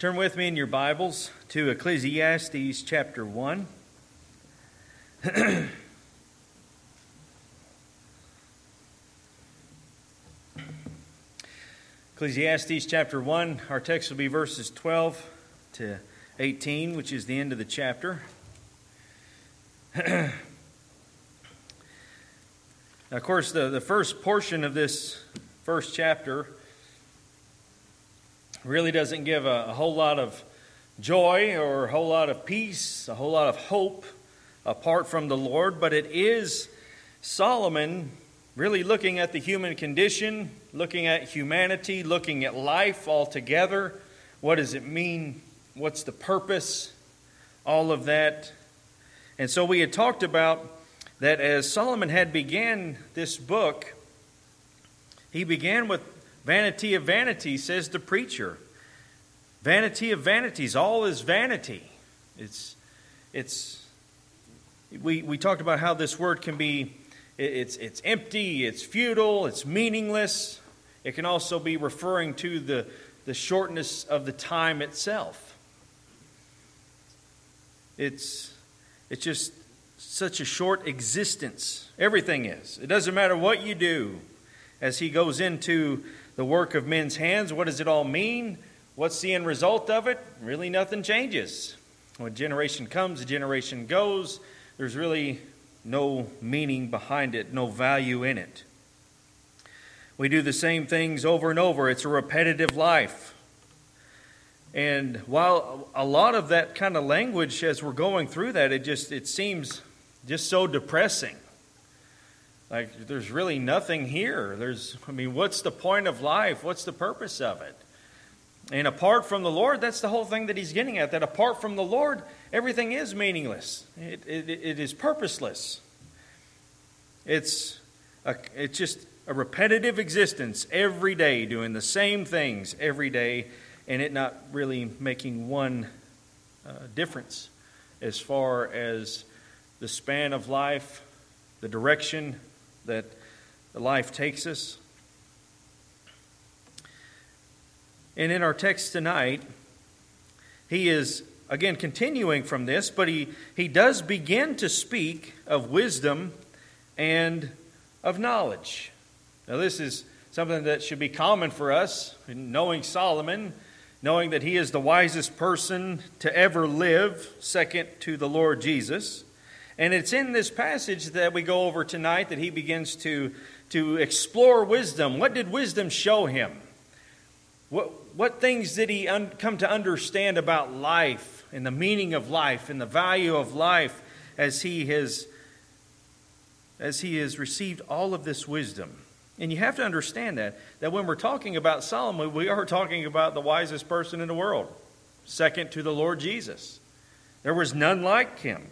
Turn with me in your Bibles to Ecclesiastes chapter 1. Ecclesiastes chapter 1, our text will be verses 12 to 18, which is the end of the chapter. now, of course, the, the first portion of this first chapter really doesn't give a, a whole lot of joy or a whole lot of peace, a whole lot of hope apart from the Lord, but it is Solomon really looking at the human condition, looking at humanity, looking at life altogether. What does it mean? What's the purpose? All of that. And so we had talked about that as Solomon had began this book, he began with Vanity of vanities, says the preacher. Vanity of vanities, all is vanity. It's, it's, we, we talked about how this word can be, it's, it's empty, it's futile, it's meaningless. It can also be referring to the, the shortness of the time itself. It's, it's just such a short existence. Everything is. It doesn't matter what you do. As he goes into the work of men's hands. What does it all mean? What's the end result of it? Really, nothing changes. When generation comes, a generation goes. There's really no meaning behind it, no value in it. We do the same things over and over. It's a repetitive life. And while a lot of that kind of language, as we're going through that, it just it seems just so depressing. Like, there's really nothing here. There's, I mean, what's the point of life? What's the purpose of it? And apart from the Lord, that's the whole thing that he's getting at. That apart from the Lord, everything is meaningless. It, it, it is purposeless. It's, a, it's just a repetitive existence every day, doing the same things every day, and it not really making one uh, difference as far as the span of life, the direction, that life takes us. And in our text tonight, he is again continuing from this, but he, he does begin to speak of wisdom and of knowledge. Now, this is something that should be common for us, knowing Solomon, knowing that he is the wisest person to ever live, second to the Lord Jesus. And it's in this passage that we go over tonight that he begins to, to explore wisdom. What did wisdom show him? What, what things did he un- come to understand about life and the meaning of life and the value of life as he has as he has received all of this wisdom? And you have to understand that that when we're talking about Solomon, we are talking about the wisest person in the world, second to the Lord Jesus. There was none like him.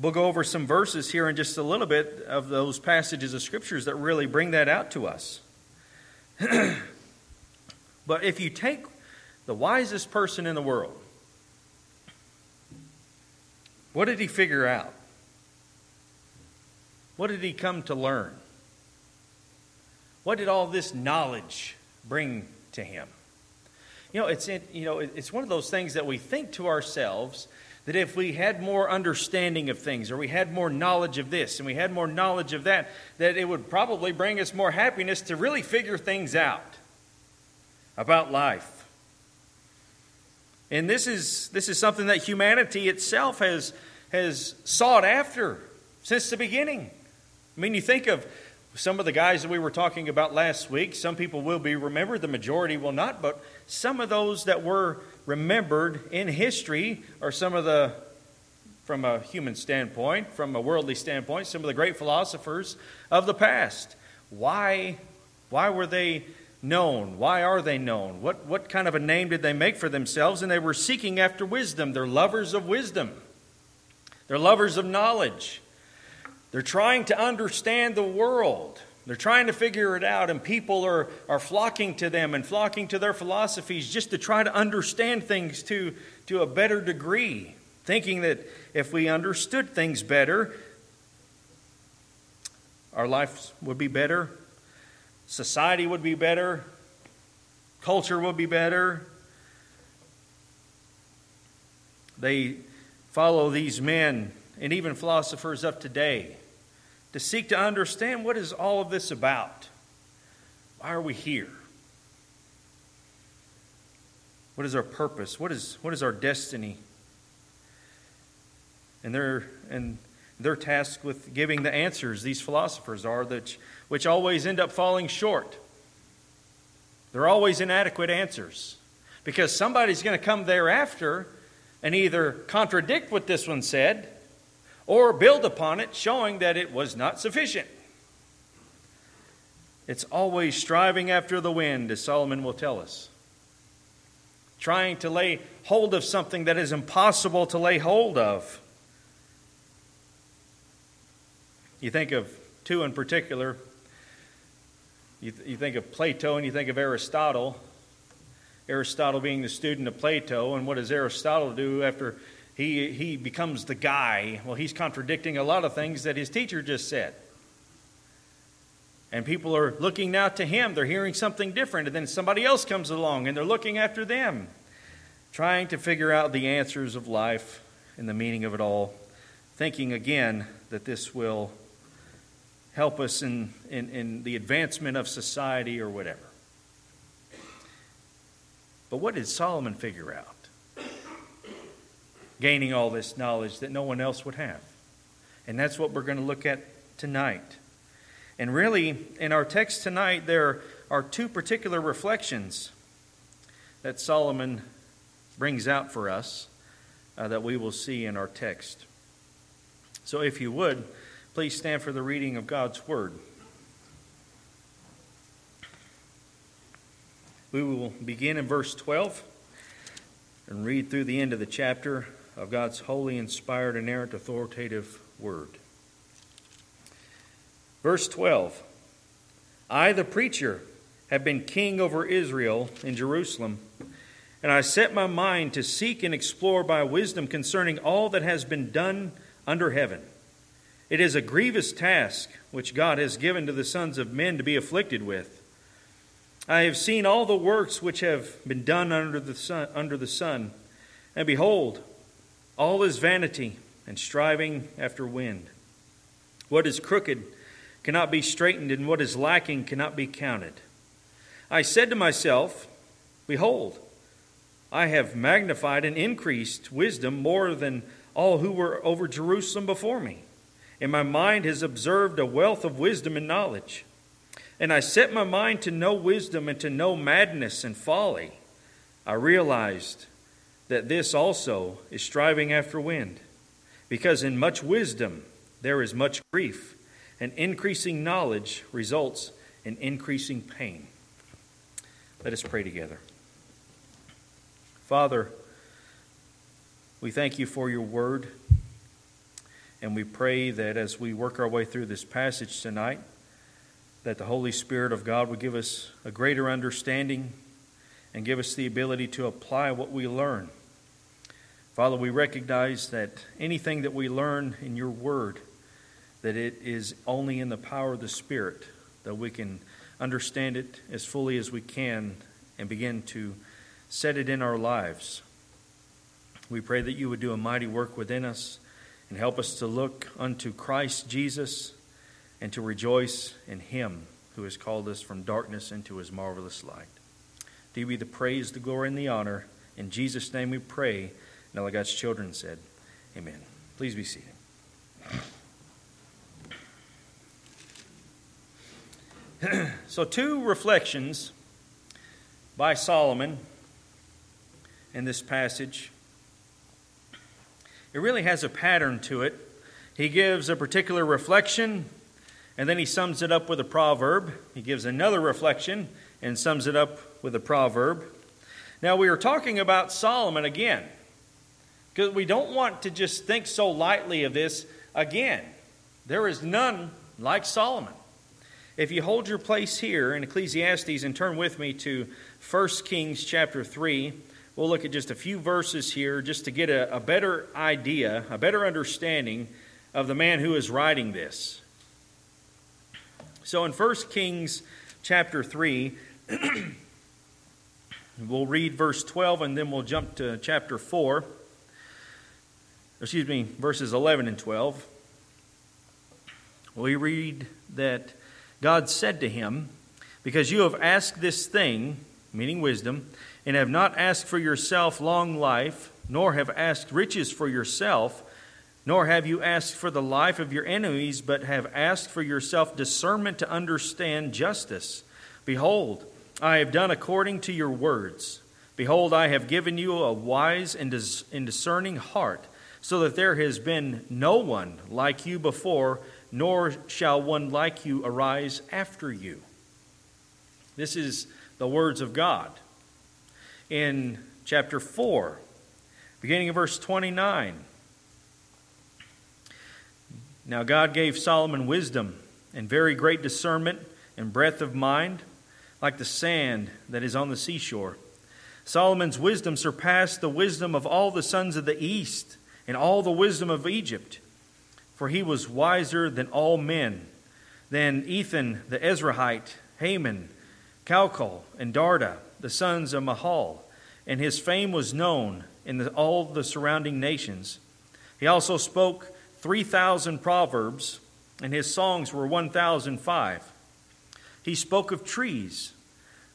We'll go over some verses here in just a little bit of those passages of scriptures that really bring that out to us. but if you take the wisest person in the world, what did he figure out? What did he come to learn? What did all this knowledge bring to him? You know, it's, you know, it's one of those things that we think to ourselves that if we had more understanding of things, or we had more knowledge of this, and we had more knowledge of that, that it would probably bring us more happiness to really figure things out about life. And this is, this is something that humanity itself has, has sought after since the beginning. I mean, you think of some of the guys that we were talking about last week. Some people will be remembered, the majority will not, but some of those that were remembered in history are some of the, from a human standpoint, from a worldly standpoint, some of the great philosophers of the past. Why, why were they known? Why are they known? What, what kind of a name did they make for themselves? And they were seeking after wisdom. They're lovers of wisdom, they're lovers of knowledge. They're trying to understand the world. They're trying to figure it out, and people are, are flocking to them and flocking to their philosophies just to try to understand things to, to a better degree, thinking that if we understood things better, our lives would be better, society would be better, culture would be better. They follow these men and even philosophers of today to seek to understand what is all of this about? Why are we here? What is our purpose? What is, what is our destiny? And they're, and they're tasked with giving the answers, these philosophers are, that, which always end up falling short. They're always inadequate answers because somebody's going to come thereafter and either contradict what this one said or build upon it, showing that it was not sufficient. It's always striving after the wind, as Solomon will tell us. Trying to lay hold of something that is impossible to lay hold of. You think of two in particular. You, th- you think of Plato and you think of Aristotle. Aristotle being the student of Plato, and what does Aristotle do after he, he becomes the guy? Well, he's contradicting a lot of things that his teacher just said. And people are looking now to him. They're hearing something different, and then somebody else comes along and they're looking after them, trying to figure out the answers of life and the meaning of it all, thinking again that this will help us in, in, in the advancement of society or whatever. But what did Solomon figure out? Gaining all this knowledge that no one else would have. And that's what we're going to look at tonight. And really, in our text tonight, there are two particular reflections that Solomon brings out for us uh, that we will see in our text. So, if you would, please stand for the reading of God's Word. We will begin in verse 12 and read through the end of the chapter of God's holy, inspired, inerrant, authoritative Word. Verse 12 I, the preacher, have been king over Israel in Jerusalem, and I set my mind to seek and explore by wisdom concerning all that has been done under heaven. It is a grievous task which God has given to the sons of men to be afflicted with. I have seen all the works which have been done under the sun, under the sun, and behold, all is vanity and striving after wind. What is crooked cannot be straightened, and what is lacking cannot be counted. I said to myself, Behold, I have magnified and increased wisdom more than all who were over Jerusalem before me, and my mind has observed a wealth of wisdom and knowledge. And I set my mind to know wisdom and to know madness and folly. I realized that this also is striving after wind, because in much wisdom there is much grief, and increasing knowledge results in increasing pain. Let us pray together. Father, we thank you for your word, and we pray that as we work our way through this passage tonight, that the Holy Spirit of God would give us a greater understanding and give us the ability to apply what we learn. Father, we recognize that anything that we learn in your word, that it is only in the power of the Spirit that we can understand it as fully as we can and begin to set it in our lives. We pray that you would do a mighty work within us and help us to look unto Christ Jesus and to rejoice in Him who has called us from darkness into His marvelous light. You be the praise, the glory, and the honor. In Jesus' name we pray. And all God's children said, Amen. Please be seated. so, two reflections by Solomon in this passage. It really has a pattern to it. He gives a particular reflection and then he sums it up with a proverb. He gives another reflection and sums it up with a proverb. Now, we are talking about Solomon again, because we don't want to just think so lightly of this again. There is none like Solomon. If you hold your place here in Ecclesiastes and turn with me to 1 Kings chapter 3, we'll look at just a few verses here just to get a, a better idea, a better understanding of the man who is writing this. So in 1 Kings chapter 3, we'll read verse 12 and then we'll jump to chapter 4. Excuse me, verses 11 and 12, we read that God said to him, Because you have asked this thing, meaning wisdom, and have not asked for yourself long life, nor have asked riches for yourself, nor have you asked for the life of your enemies, but have asked for yourself discernment to understand justice. Behold, I have done according to your words. Behold, I have given you a wise and discerning heart, so that there has been no one like you before, nor shall one like you arise after you. This is the words of God. In chapter 4, beginning of verse 29. Now God gave Solomon wisdom and very great discernment and breadth of mind, like the sand that is on the seashore. Solomon's wisdom surpassed the wisdom of all the sons of the east and all the wisdom of Egypt, for he was wiser than all men, than Ethan the Ezrahite, Haman, Calcol, and Darda, the sons of Mahol, and his fame was known in the, all the surrounding nations. He also spoke 3,000 proverbs, and his songs were 1,005. He spoke of trees,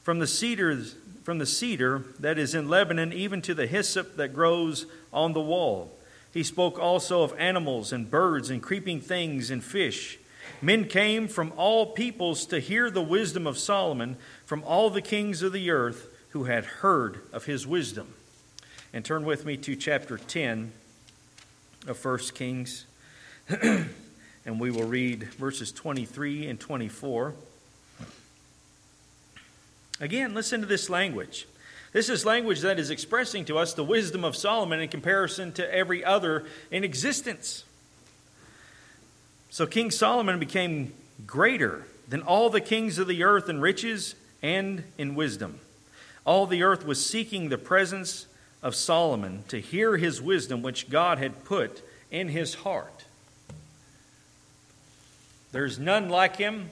from the cedars from the cedar that is in Lebanon, even to the hyssop that grows on the wall. He spoke also of animals and birds and creeping things and fish. Men came from all peoples to hear the wisdom of Solomon, from all the kings of the earth who had heard of his wisdom. And turn with me to chapter 10 of 1 Kings, and we will read verses 23 and 24. Again, listen to this language. This is language that is expressing to us the wisdom of Solomon in comparison to every other in existence. So King Solomon became greater than all the kings of the earth in riches and in wisdom. All the earth was seeking the presence of Solomon to hear his wisdom, which God had put in his heart. There's none like him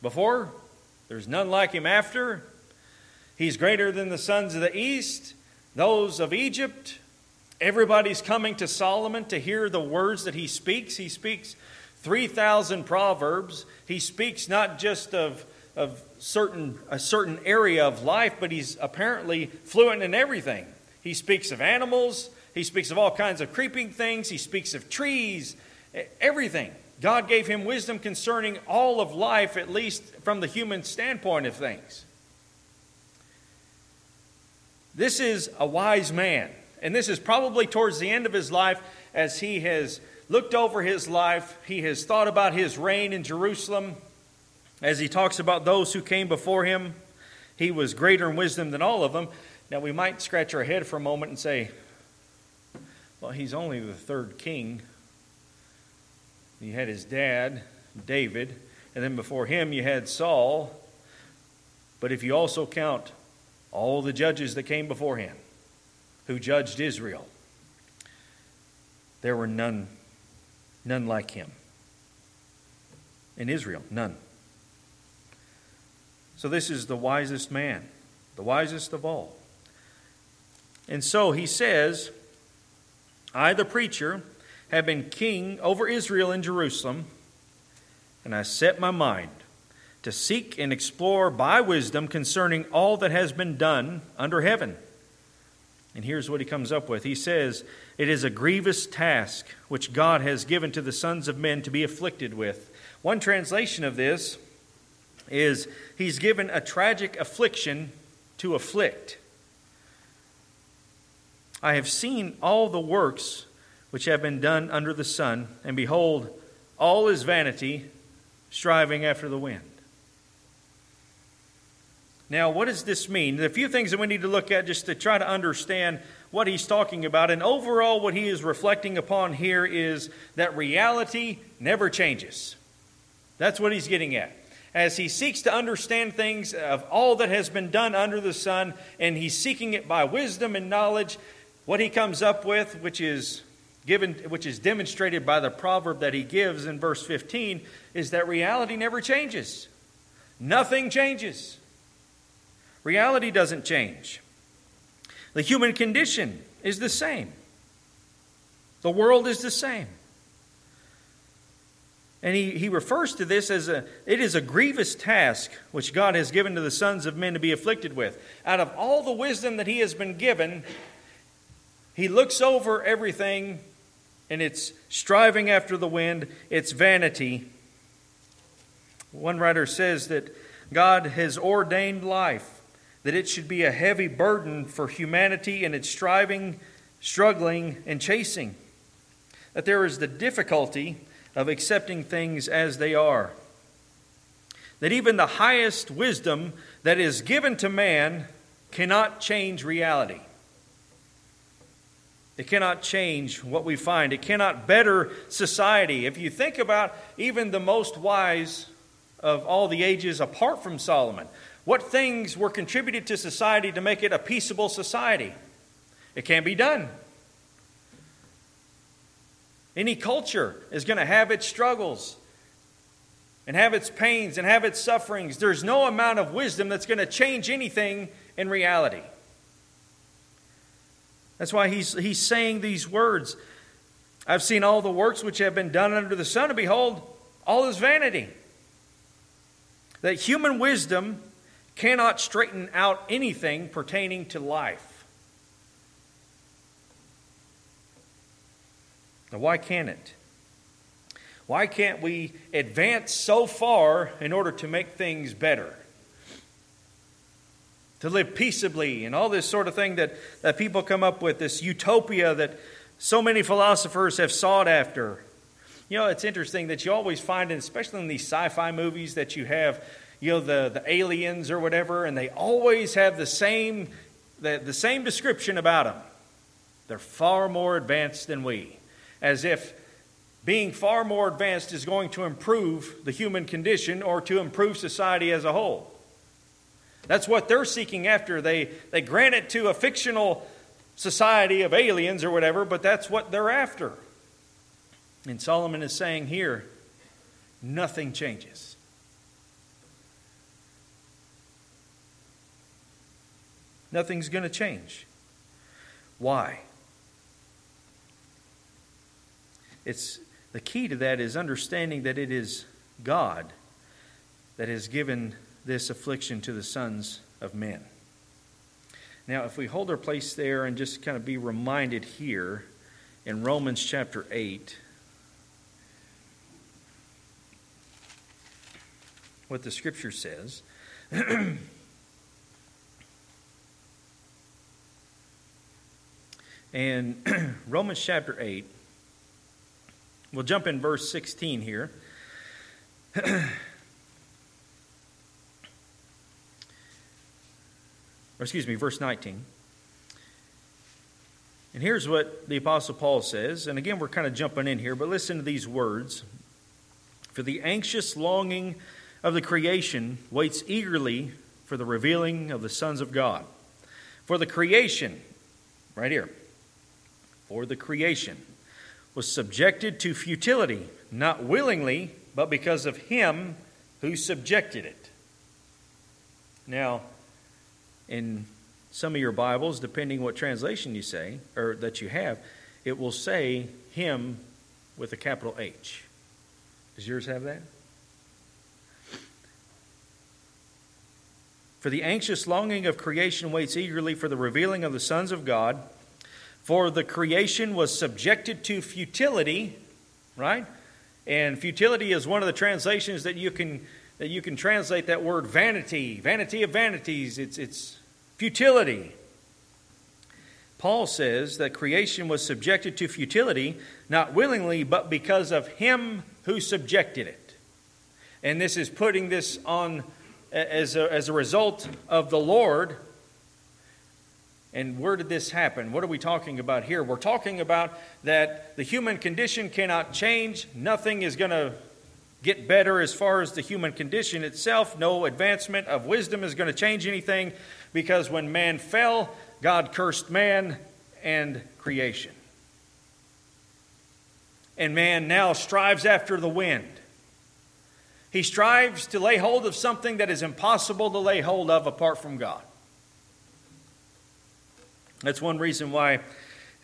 before, there's none like him after. He's greater than the sons of the east, those of Egypt. Everybody's coming to Solomon to hear the words that he speaks. He speaks 3,000 proverbs. He speaks not just of, of certain, a certain area of life, but he's apparently fluent in everything. He speaks of animals, he speaks of all kinds of creeping things, he speaks of trees, everything. God gave him wisdom concerning all of life, at least from the human standpoint of things. This is a wise man, and this is probably towards the end of his life as he has looked over his life. He has thought about his reign in Jerusalem as he talks about those who came before him. He was greater in wisdom than all of them. Now, we might scratch our head for a moment and say, well, he's only the third king you had his dad, David, and then before him you had Saul. But if you also count all the judges that came before him who judged Israel, there were none none like him. In Israel, none. So this is the wisest man, the wisest of all. And so he says, I, the preacher, have been king over Israel in Jerusalem, and I set my mind to seek and explore by wisdom concerning all that has been done under heaven. And here's what he comes up with. He says, It is a grievous task which God has given to the sons of men to be afflicted with. One translation of this is, He's given a tragic affliction to afflict. I have seen all the works which have been done under the sun, and behold, all is vanity, striving after the wind. Now, what does this mean? There are a few things that we need to look at just to try to understand what he's talking about. And overall, what he is reflecting upon here is that reality never changes. That's what he's getting at. As he seeks to understand things of all that has been done under the sun, and he's seeking it by wisdom and knowledge, what he comes up with, which is given, which is demonstrated by the proverb that he gives in verse 15, is that reality never changes. Nothing changes. Reality doesn't change. The human condition is the same. The world is the same. And he, he refers to this as a it is a grievous task which God has given to the sons of men to be afflicted with. Out of all the wisdom that he has been given, he looks over everything and it's striving after the wind, it's vanity. One writer says that God has ordained life, that it should be a heavy burden for humanity in its striving, struggling, and chasing. That there is the difficulty of accepting things as they are. That even the highest wisdom that is given to man cannot change reality. It cannot change what we find. It cannot better society. If you think about even the most wise of all the ages apart from Solomon, what things were contributed to society to make it a peaceable society? It can't be done. Any culture is going to have its struggles and have its pains and have its sufferings. There's no amount of wisdom that's going to change anything in reality. That's why he's, he's saying these words. I've seen all the works which have been done under the sun, and behold, all is vanity. That human wisdom cannot straighten out anything pertaining to life. Now, why can't it? Why can't we advance so far in order to make things better? To live peaceably and all this sort of thing that, that people come up with, this utopia that so many philosophers have sought after. You know, it's interesting that you always find, especially in these sci fi movies, that you have, you know, the, the aliens or whatever, and they always have the same, the, the same description about them. They're far more advanced than we as if being far more advanced is going to improve the human condition or to improve society as a whole. That's what they're seeking after. They, they grant it to a fictional society of aliens or whatever, but that's what they're after. And Solomon is saying here nothing changes. Nothing's going to change. Why? It's the key to that is understanding that it is God that has given this affliction to the sons of men. Now, if we hold our place there and just kind of be reminded here in Romans chapter 8, what the scripture says. and Romans chapter 8 We'll jump in verse 16 here. or excuse me, verse 19. And here's what the Apostle Paul says. And again, we're kind of jumping in here, but listen to these words. For the anxious longing of the creation waits eagerly for the revealing of the sons of God. For the creation, right here, for the creation was subjected to futility, not willingly, but because of him who subjected it. Now, in some of your Bibles, depending what translation you say or that you have, it will say him with a capital H. Does yours have that? For the anxious longing of creation waits eagerly for the revealing of the sons of God. For the creation was subjected to futility, right? And futility is one of the translations that you can that you can translate that word vanity, vanity of vanities. It's it's futility. Paul says that creation was subjected to futility, not willingly, but because of him who subjected it. And this is putting this on as a, as a result of the Lord and where did this happen? What are we talking about here? We're talking about that the human condition cannot change. Nothing is going to get better as far as the human condition itself. No advancement of wisdom is going to change anything because when man fell, God cursed man and creation. And man now strives after the wind. He strives to lay hold of something that is impossible to lay hold of apart from God. That's one reason why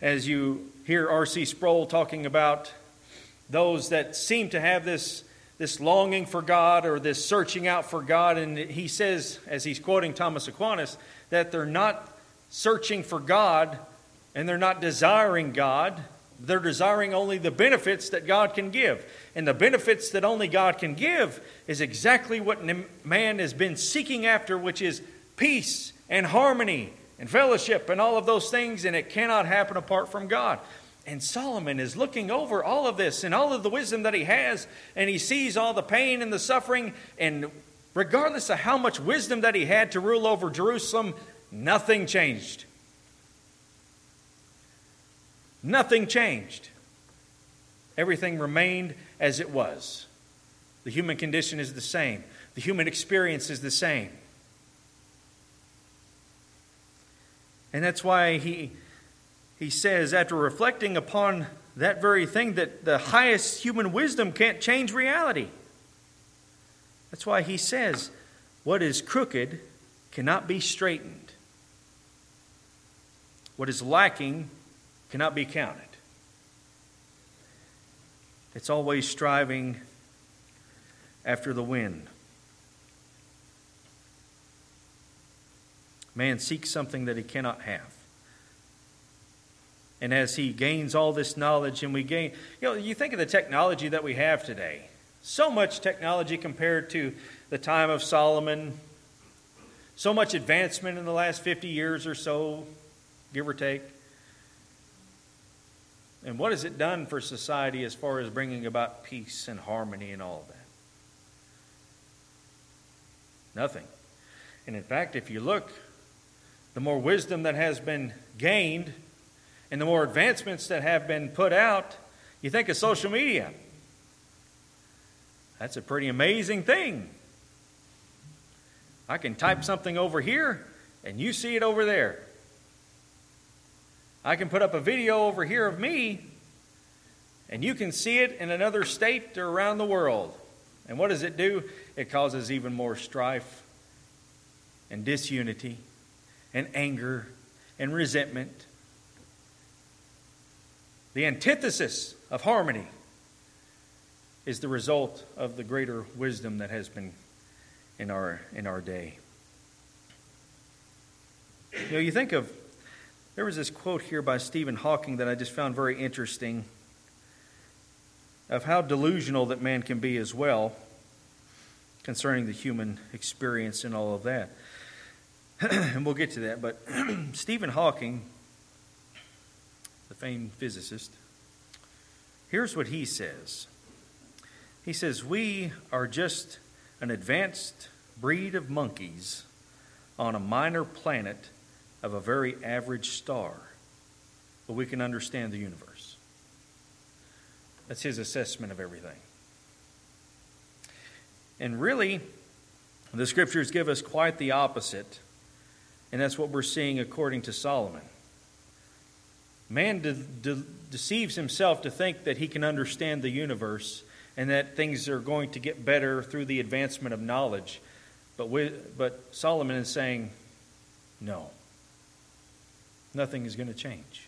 as you hear R.C. Sproul talking about those that seem to have this, this longing for God or this searching out for God. And he says, as he's quoting Thomas Aquinas, that they're not searching for God and they're not desiring God. They're desiring only the benefits that God can give. And the benefits that only God can give is exactly what man has been seeking after, which is peace and harmony and fellowship and all of those things, and it cannot happen apart from God. And Solomon is looking over all of this and all of the wisdom that he has, and he sees all the pain and the suffering. And regardless of how much wisdom that he had to rule over Jerusalem, nothing changed. Nothing changed. Everything remained as it was. The human condition is the same, the human experience is the same. And that's why he, he says, after reflecting upon that very thing, that the highest human wisdom can't change reality. That's why he says, What is crooked cannot be straightened, what is lacking cannot be counted. It's always striving after the wind. Man seeks something that he cannot have. And as he gains all this knowledge, and we gain, you know, you think of the technology that we have today. So much technology compared to the time of Solomon. So much advancement in the last 50 years or so, give or take. And what has it done for society as far as bringing about peace and harmony and all that? Nothing. And in fact, if you look, the more wisdom that has been gained and the more advancements that have been put out, you think of social media. That's a pretty amazing thing. I can type something over here and you see it over there. I can put up a video over here of me, and you can see it in another state or around the world. And what does it do? It causes even more strife and disunity and anger and resentment. The antithesis of harmony is the result of the greater wisdom that has been in our, in our day. You know, you think of there was this quote here by Stephen Hawking that I just found very interesting of how delusional that man can be as well concerning the human experience and all of that. and we'll get to that. But Stephen Hawking, the famed physicist, here's what he says He says, We are just an advanced breed of monkeys on a minor planet of a very average star, but we can understand the universe. That's his assessment of everything. And really, the scriptures give us quite the opposite, and that's what we're seeing according to Solomon. Man de- de- deceives himself to think that he can understand the universe and that things are going to get better through the advancement of knowledge. But, but Solomon is saying, no nothing is going to change.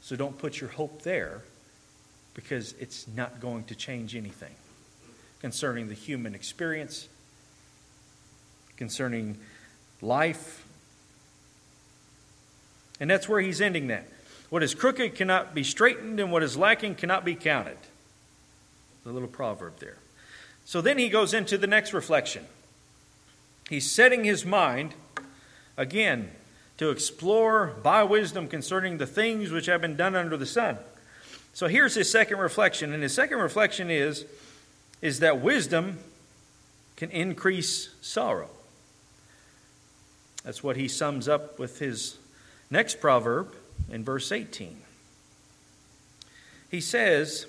So don't put your hope there because it's not going to change anything concerning the human experience, concerning life. And that's where he's ending that. What is crooked cannot be straightened, and what is lacking cannot be counted. The little proverb there. So then he goes into the next reflection. He's setting his mind again to explore by wisdom concerning the things which have been done under the sun. So here's his second reflection, and his second reflection is, is that wisdom can increase sorrow. That's what he sums up with his next proverb in verse 18. He says,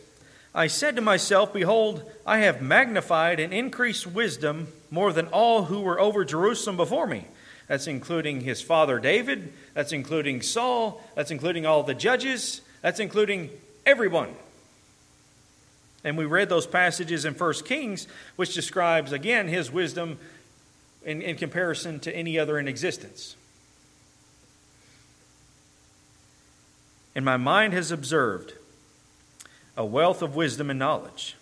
I said to myself, Behold, I have magnified and increased wisdom more than all who were over Jerusalem before me. That's including his father David. That's including Saul. That's including all the judges. That's including everyone. And we read those passages in 1 Kings, which describes, again, his wisdom in, in comparison to any other in existence. And my mind has observed a wealth of wisdom and knowledge.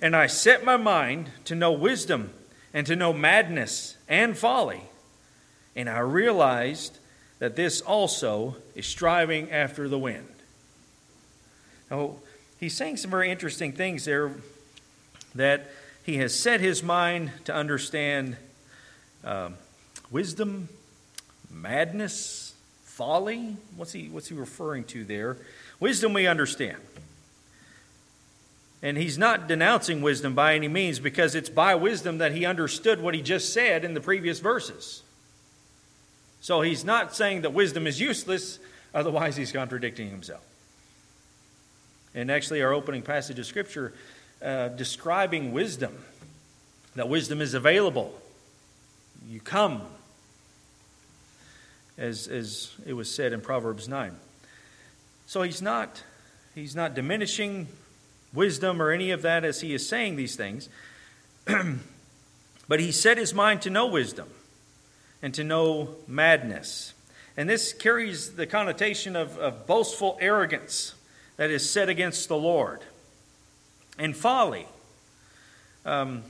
And I set my mind to know wisdom and to know madness and folly. And I realized that this also is striving after the wind. Now, he's saying some very interesting things there that he has set his mind to understand um, wisdom, madness, folly. What's he, what's he referring to there? Wisdom we understand. And he's not denouncing wisdom by any means because it's by wisdom that he understood what he just said in the previous verses. So he's not saying that wisdom is useless, otherwise, he's contradicting himself. And actually, our opening passage of Scripture uh, describing wisdom that wisdom is available. You come, as, as it was said in Proverbs 9. So he's not, he's not diminishing wisdom or any of that as he is saying these things. but he set his mind to know wisdom and to know madness. And this carries the connotation of, of boastful arrogance that is set against the Lord. And folly. Um,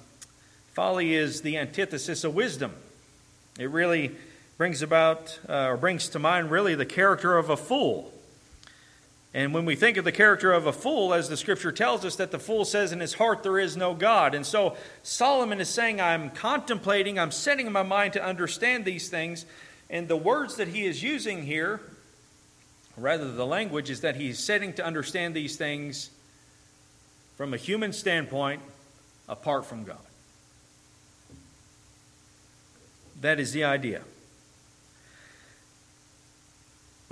folly is the antithesis of wisdom. It really brings about, uh, or brings to mind, really the character of a fool. And when we think of the character of a fool, as the scripture tells us, that the fool says in his heart there is no God. And so Solomon is saying, I'm contemplating, I'm setting my mind to understand these things. And the words that he is using here, rather the language, is that he's setting to understand these things from a human standpoint apart from God. That is the idea.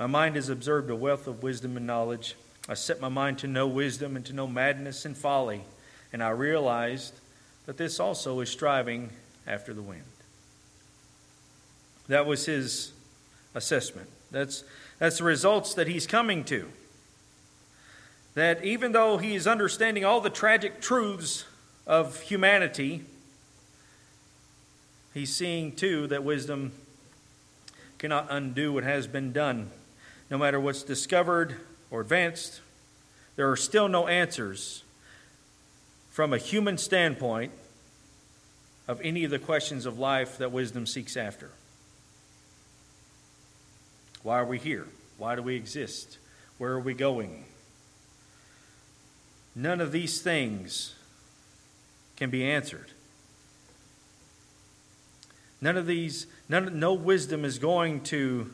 My mind has observed a wealth of wisdom and knowledge. I set my mind to know wisdom and to know madness and folly, and I realized that this also is striving after the wind. That was his assessment. That's, that's the results that he's coming to. That even though he is understanding all the tragic truths of humanity, he's seeing too that wisdom cannot undo what has been done no matter what's discovered or advanced, there are still no answers from a human standpoint of any of the questions of life that wisdom seeks after. Why are we here? Why do we exist? Where are we going? None of these things can be answered. None of these, none, no wisdom is going to,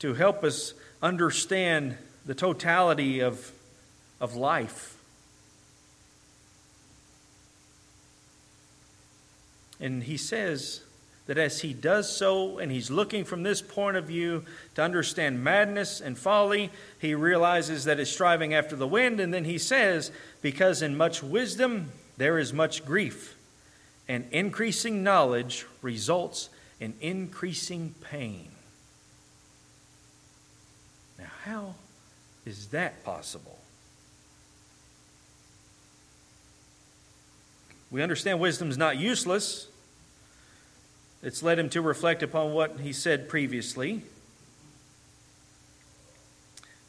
to help us understand the totality of, of life. And he says that as he does so, and he's looking from this point of view to understand madness and folly, he realizes that it's striving after the wind. And then he says, Because in much wisdom there is much grief, and increasing knowledge results in increasing pain. Now, how is that possible? We understand wisdom is not useless. It's led him to reflect upon what he said previously.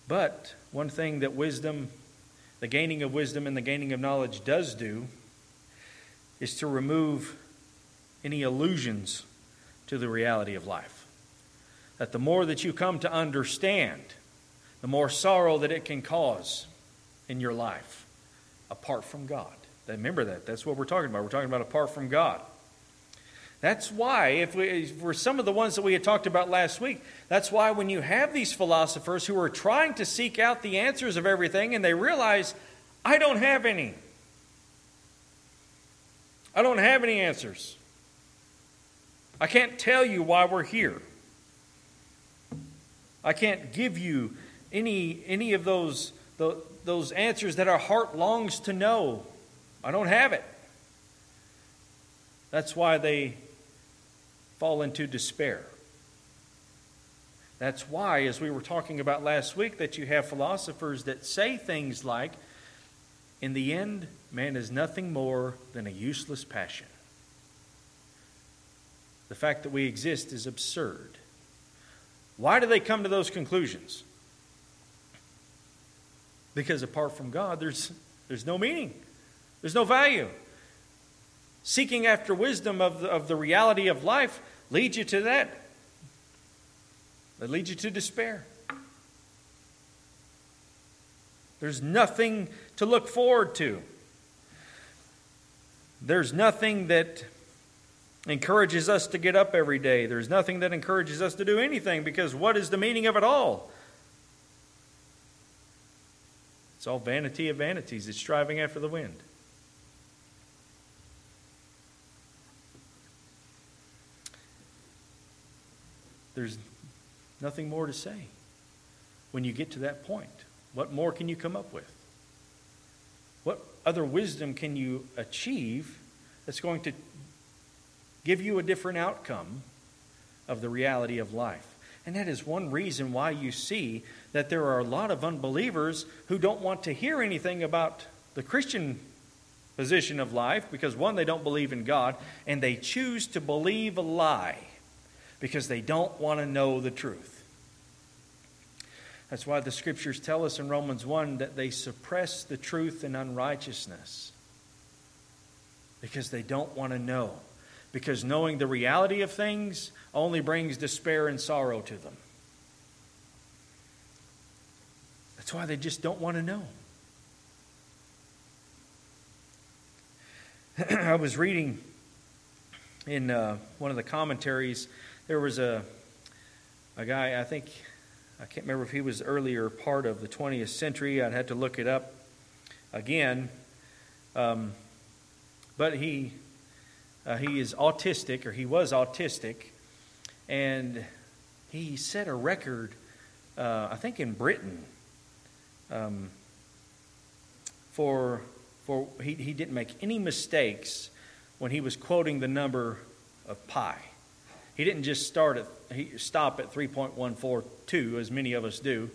But one thing that wisdom, the gaining of wisdom and the gaining of knowledge does do, is to remove any illusions to the reality of life. That the more that you come to understand, the more sorrow that it can cause in your life apart from God. Remember that. That's what we're talking about. We're talking about apart from God. That's why, if we for some of the ones that we had talked about last week, that's why when you have these philosophers who are trying to seek out the answers of everything and they realize, I don't have any. I don't have any answers. I can't tell you why we're here. I can't give you any, any of those, the, those answers that our heart longs to know. I don't have it. That's why they fall into despair. That's why, as we were talking about last week, that you have philosophers that say things like, in the end, man is nothing more than a useless passion. The fact that we exist is absurd. Why do they come to those conclusions? Because apart from God, there's, there's no meaning, there's no value. Seeking after wisdom of the, of the reality of life leads you to that. It leads you to despair. There's nothing to look forward to. There's nothing that encourages us to get up every day. There's nothing that encourages us to do anything because what is the meaning of it all? It's all vanity of vanities. It's striving after the wind. There's nothing more to say when you get to that point. What more can you come up with? What other wisdom can you achieve that's going to give you a different outcome of the reality of life? And that is one reason why you see that there are a lot of unbelievers who don't want to hear anything about the Christian position of life because, one, they don't believe in God, and they choose to believe a lie because they don't want to know the truth. That's why the scriptures tell us in Romans 1 that they suppress the truth in unrighteousness because they don't want to know. Because knowing the reality of things only brings despair and sorrow to them. That's why they just don't want to know. I was reading in uh, one of the commentaries, there was a, a guy, I think I can't remember if he was earlier part of the 20th century. I'd have to look it up again. Um, but he, uh, he is autistic, or he was autistic, and he set a record, uh, I think in Britain, um, for, for he, he didn't make any mistakes when he was quoting the number of pi. He didn't just start at he stop at 3.142 as many of us do,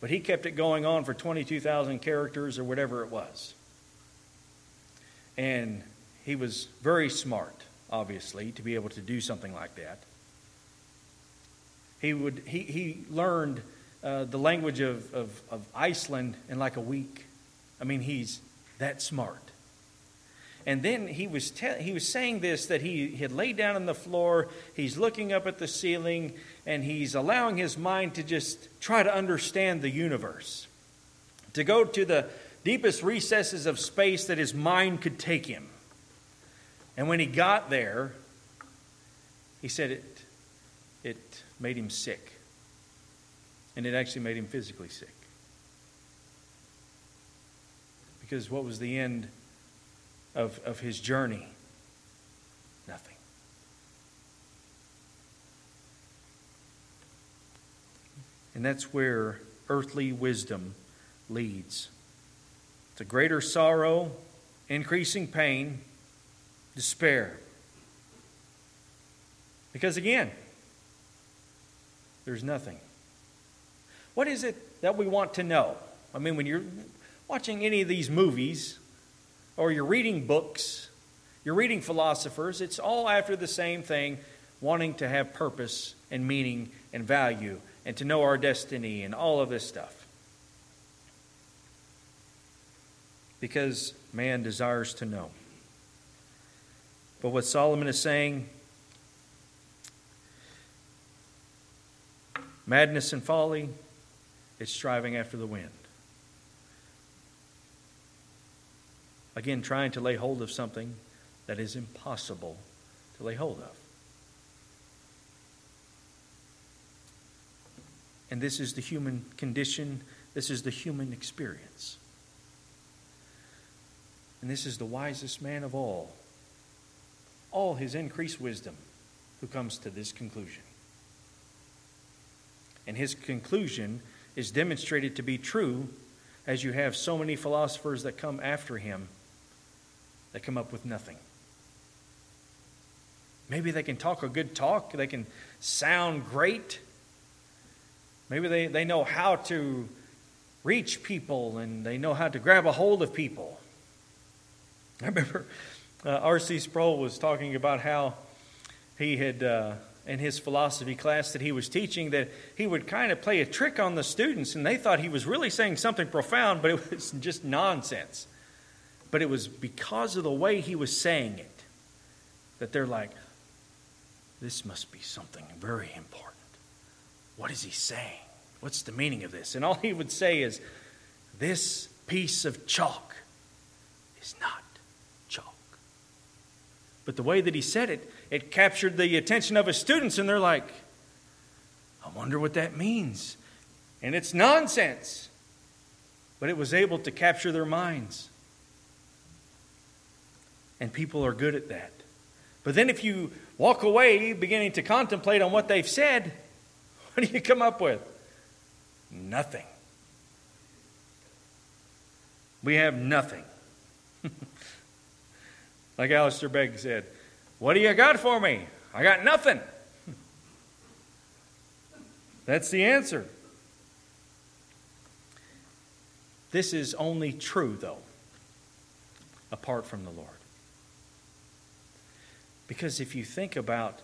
but he kept it going on for 22,000 characters or whatever it was. And he was very smart, obviously, to be able to do something like that. He would he he learned uh, the language of, of, of Iceland in like a week. I mean, he's that smart. And then he was, te- he was saying this that he had laid down on the floor, he's looking up at the ceiling, and he's allowing his mind to just try to understand the universe, to go to the deepest recesses of space that his mind could take him. And when he got there, he said it, it made him sick. And it actually made him physically sick. Because what was the end of, of his journey? Nothing. And that's where earthly wisdom leads to greater sorrow, increasing pain, despair. Because again, there's nothing. What is it that we want to know? I mean, when you're watching any of these movies, or you're reading books, you're reading philosophers, it's all after the same thing wanting to have purpose and meaning and value and to know our destiny and all of this stuff. Because man desires to know. But what Solomon is saying madness and folly, it's striving after the wind. Again, trying to lay hold of something that is impossible to lay hold of. And this is the human condition, this is the human experience. And this is the wisest man of all, all his increased wisdom, who comes to this conclusion. And his conclusion is demonstrated to be true as you have so many philosophers that come after him that come up with nothing. Maybe they can talk a good talk, they can sound great. Maybe they, they know how to reach people and they know how to grab a hold of people. I remember uh, R.C. Sproul was talking about how he had uh, in his philosophy class that he was teaching that he would kind of play a trick on the students, and they thought he was really saying something profound, but it was just nonsense. But it was because of the way he was saying it that they're like, this must be something very important. What is he saying? What's the meaning of this? And all he would say is, This piece of chalk is not. But the way that he said it, it captured the attention of his students, and they're like, I wonder what that means. And it's nonsense. But it was able to capture their minds. And people are good at that. But then if you walk away beginning to contemplate on what they've said, what do you come up with? Nothing. We have nothing. Like Alistair Begg said, What do you got for me? I got nothing. That's the answer. This is only true, though, apart from the Lord. Because if you think about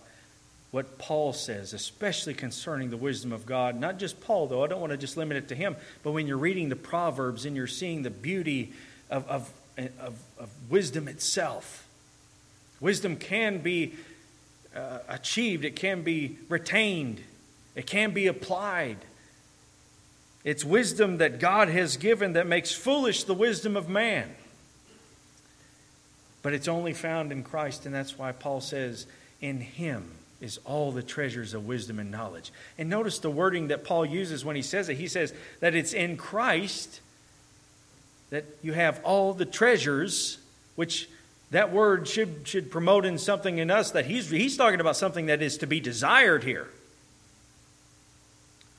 what Paul says, especially concerning the wisdom of God, not just Paul, though, I don't want to just limit it to him, but when you're reading the Proverbs and you're seeing the beauty of, of, of, of wisdom itself, wisdom can be uh, achieved, it can be retained, it can be applied. It's wisdom that God has given that makes foolish the wisdom of man. But it's only found in Christ, and that's why Paul says, In him is all the treasures of wisdom and knowledge. And notice the wording that Paul uses when he says it. He says that it's in Christ that you have all the treasures, which that word should, should promote in something in us that he's, he's talking about something that is to be desired here.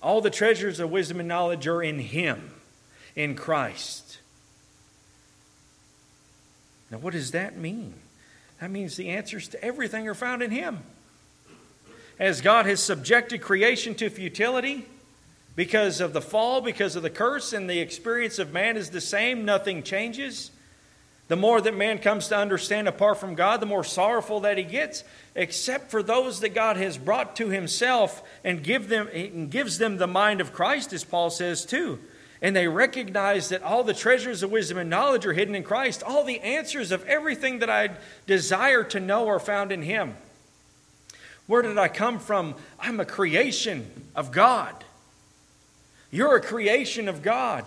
All the treasures of wisdom and knowledge are in him, in Christ. Now, what does that mean? That means the answers to everything are found in Him. As God has subjected creation to futility because of the fall, because of the curse, and the experience of man is the same, nothing changes. The more that man comes to understand apart from God, the more sorrowful that he gets, except for those that God has brought to himself and give them, and gives them the mind of Christ, as Paul says too and they recognize that all the treasures of wisdom and knowledge are hidden in Christ. All the answers of everything that I desire to know are found in Him. Where did I come from? I'm a creation of God. You're a creation of God.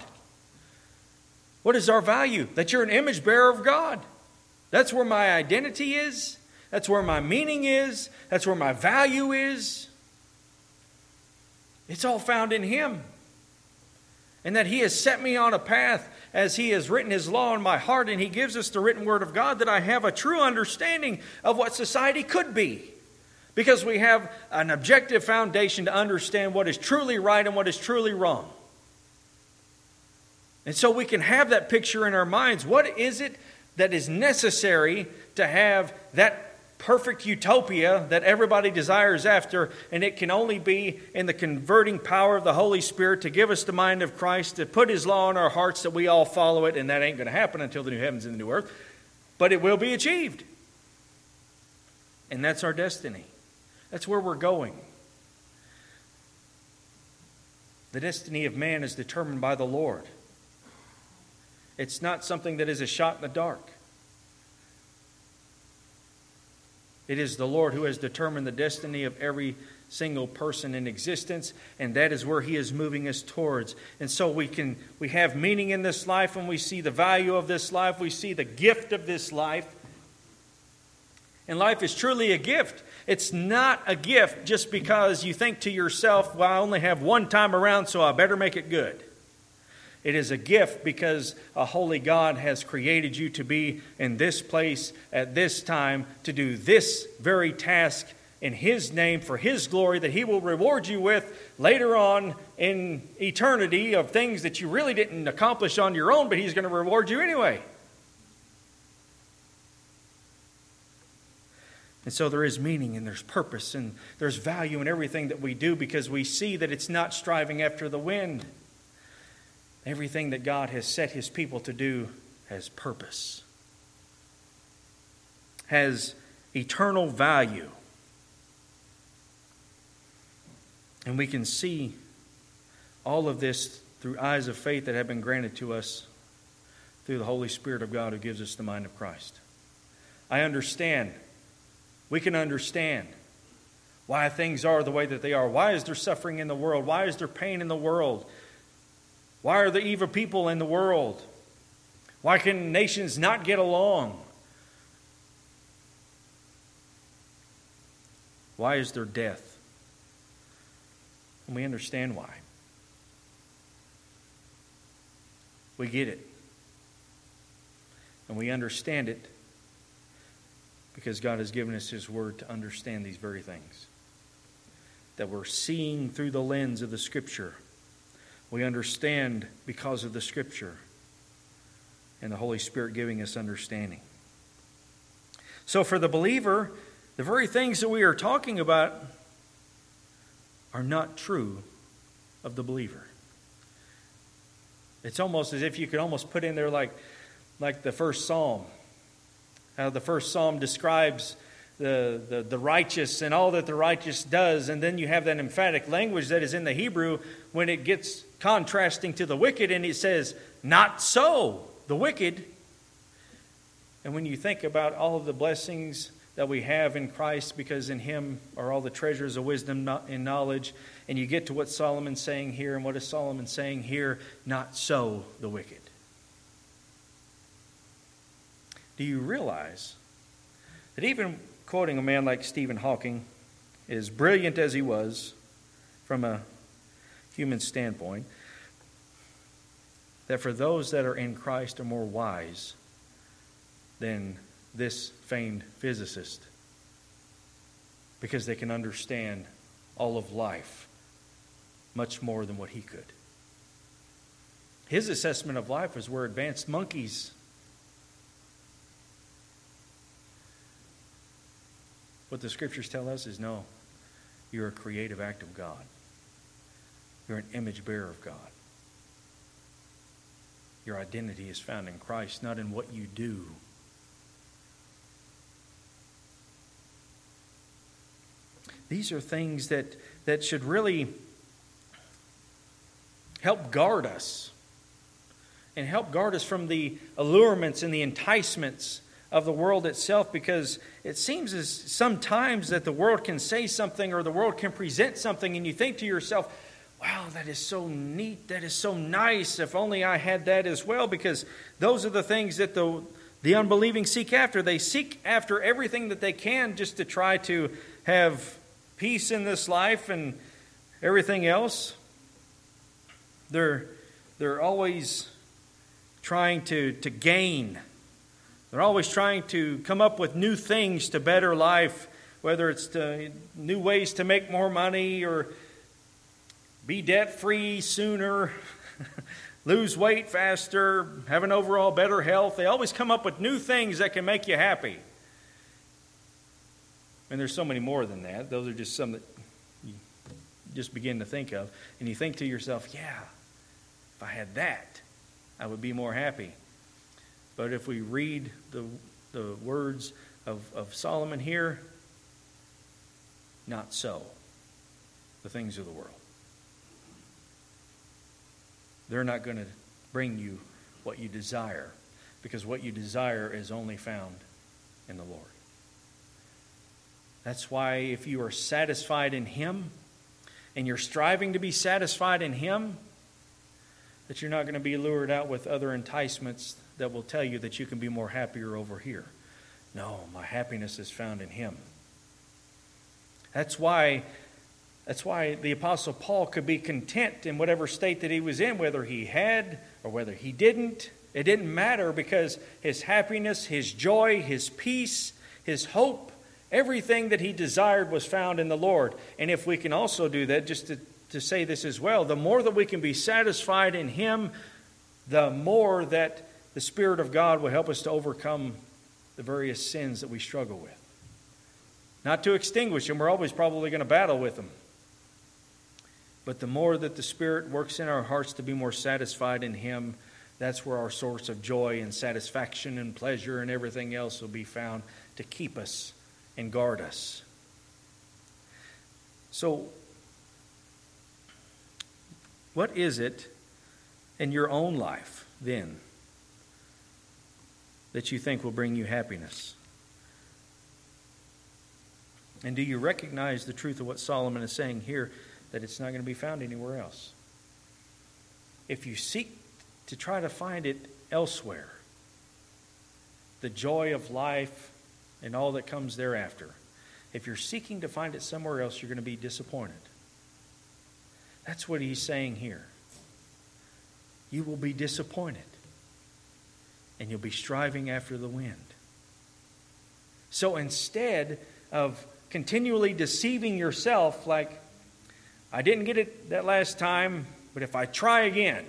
What is our value? That you're an image bearer of God. That's where my identity is. That's where my meaning is. That's where my value is. It's all found in Him and that He has set me on a path as He has written His law in my heart, and He gives us the written Word of God that I have a true understanding of what society could be. Because we have an objective foundation to understand what is truly right and what is truly wrong. And so we can have that picture in our minds. What is it that is necessary to have that perfect utopia that everybody desires after, and it can only be in the converting power of the Holy Spirit to give us the mind of Christ, to put His law in our hearts that we all follow it, and that ain't going to happen until the new heavens and the new earth, but it will be achieved. And that's our destiny. That's where we're going. The destiny of man is determined by the Lord. It's not something that is a shot in the dark. It is the Lord who has determined the destiny of every single person in existence and that is where he is moving us towards. And so we can we have meaning in this life and we see the value of this life we see the gift of this life. And life is truly a gift. It's not a gift just because you think to yourself well i only have one time around so i better make it good it is a gift because a holy God has created you to be in this place at this time to do this very task in His name for His glory that He will reward you with later on in eternity of things that you really didn't accomplish on your own, but He's going to reward you anyway. And so there is meaning and there's purpose and there's value in everything that we do because we see that it's not striving after the wind. Everything that God has set his people to do has purpose, has eternal value. And we can see all of this through eyes of faith that have been granted to us through the Holy Spirit of God who gives us the mind of Christ. I understand. We can understand why things are the way that they are. Why is there suffering in the world? Why is there pain in the world? Why are there evil people in the world? Why can nations not get along? Why is there death? And we understand why. We get it. And we understand it because God has given us His Word to understand these very things. That we're seeing through the lens of the Scripture. We understand because of the Scripture and the Holy Spirit giving us understanding. So, for the believer, the very things that we are talking about are not true of the believer. It's almost as if you could almost put in there like, like the first psalm how the first psalm describes the, the, the, righteous and all that the righteous does. And then you have that emphatic language that is in the Hebrew when it gets contrasting to the wicked, and it says, Not so, the wicked. And when you think about all of the blessings that we have in Christ, because in Him are all the treasures of wisdom and knowledge, and you get to what Solomon's saying here, and what is Solomon saying here? Not so, the wicked. Do you realize that even quoting a man like Stephen Hawking, as brilliant as he was from a human standpoint, that for those that are in Christ are more wise than this famed physicist because they can understand all of life much more than what he could. His assessment of life is where advanced monkeys What the scriptures tell us is no, you're a creative act of God. You're an image bearer of God. Your identity is found in Christ, not in what you do. These are things that, that should really help guard us and help guard us from the allurements and the enticements of the world itself because it seems as sometimes that the world can say something or the world can present something and you think to yourself, wow, that is so neat, that is so nice. If only I had that as well, because those are the things that the, the unbelieving seek after. They seek after everything that they can just to try to have peace in this life and everything else. They're, they're always trying to, to gain they're always trying to come up with new things to better life, whether it's to, new ways to make more money or be debt free sooner, lose weight faster, have an overall better health. They always come up with new things that can make you happy. And there's so many more than that. Those are just some that you just begin to think of. And you think to yourself, yeah, if I had that, I would be more happy. But if we read the, the words of, of Solomon here, not so. The things of the world. They're not going to bring you what you desire because what you desire is only found in the Lord. That's why if you are satisfied in Him and you're striving to be satisfied in Him, that you're not going to be lured out with other enticements that will tell you that you can be more happier over here. No, my happiness is found in Him. That's why, that's why the Apostle Paul could be content in whatever state that he was in, whether he had or whether he didn't. It didn't matter because his happiness, his joy, his peace, his hope, everything that he desired was found in the Lord. And if we can also do that, just to, to say this as well, the more that we can be satisfied in Him, the more that the Spirit of God will help us to overcome the various sins that we struggle with. Not to extinguish them, we're always probably going to battle with them. But the more that the Spirit works in our hearts to be more satisfied in Him, that's where our source of joy and satisfaction and pleasure and everything else will be found to keep us and guard us. So, What is it in your own life then that you think will bring you happiness? And do you recognize the truth of what Solomon is saying here that it's not going to be found anywhere else? If you seek to try to find it elsewhere, the joy of life and all that comes thereafter, if you're seeking to find it somewhere else, you're going to be disappointed. That's what he's saying here. You will be disappointed, and you'll be striving after the wind. So instead of continually deceiving yourself, like, I didn't get it that last time, but if I try again,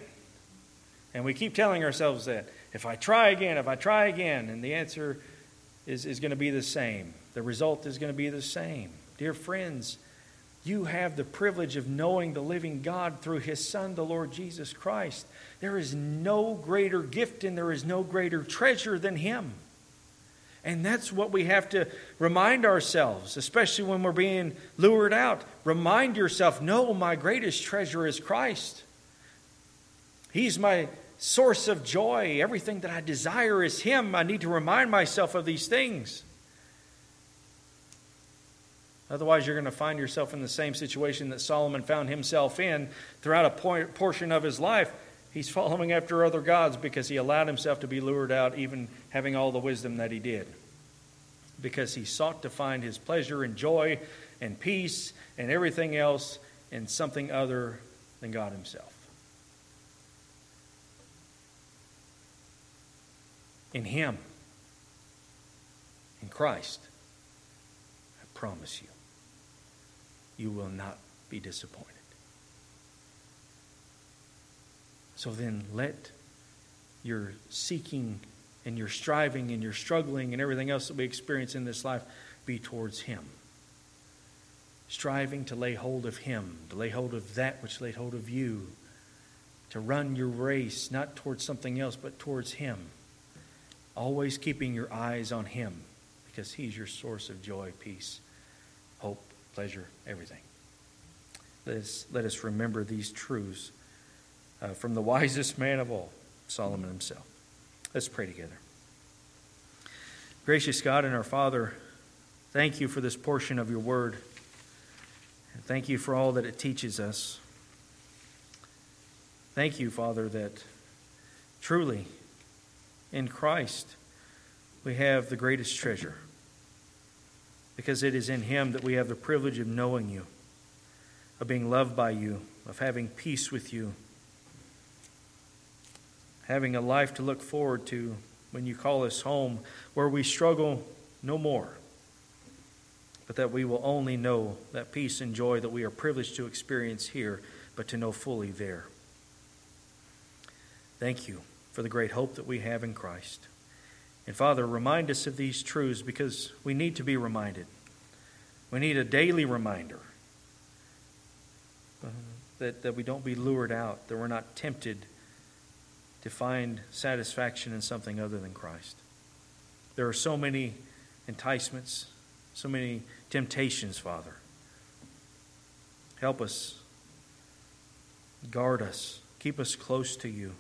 and we keep telling ourselves that, if I try again, if I try again, and the answer is, is going to be the same. The result is going to be the same. Dear friends, you have the privilege of knowing the living God through His Son, the Lord Jesus Christ. There is no greater gift and there is no greater treasure than Him. And that's what we have to remind ourselves, especially when we're being lured out. Remind yourself no, my greatest treasure is Christ. He's my source of joy. Everything that I desire is Him. I need to remind myself of these things. Otherwise, you're going to find yourself in the same situation that Solomon found himself in throughout a portion of his life. He's following after other gods because he allowed himself to be lured out, even having all the wisdom that he did. Because he sought to find his pleasure and joy and peace and everything else in something other than God himself. In him, in Christ, I promise you you will not be disappointed. So then let your seeking and your striving and your struggling and everything else that we experience in this life be towards Him. Striving to lay hold of Him, to lay hold of that which laid hold of you, to run your race not towards something else but towards Him. Always keeping your eyes on Him because He's your source of joy, peace, hope, pleasure, everything. Let us, let us remember these truths uh, from the wisest man of all, Solomon himself. Let's pray together. Gracious God and our Father, thank you for this portion of your word. And thank you for all that it teaches us. Thank you, Father, that truly in Christ we have the greatest treasure because it is in Him that we have the privilege of knowing you, of being loved by you, of having peace with you, having a life to look forward to when you call us home, where we struggle no more, but that we will only know that peace and joy that we are privileged to experience here, but to know fully there. Thank you for the great hope that we have in Christ. And Father, remind us of these truths because we need to be reminded. We need a daily reminder uh, that, that we don't be lured out, that we're not tempted to find satisfaction in something other than Christ. There are so many enticements, so many temptations, Father. Help us, guard us, keep us close to you.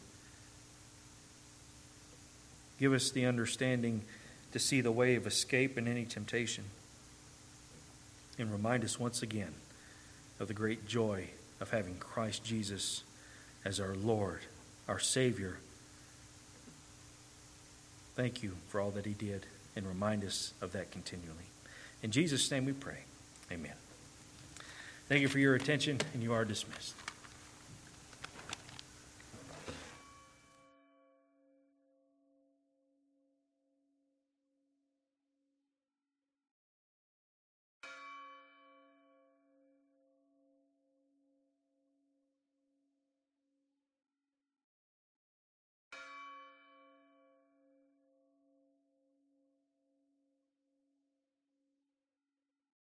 Give us the understanding to see the way of escape in any temptation. And remind us once again of the great joy of having Christ Jesus as our Lord, our Savior. Thank you for all that He did, and remind us of that continually. In Jesus' name we pray. Amen. Thank you for your attention, and you are dismissed.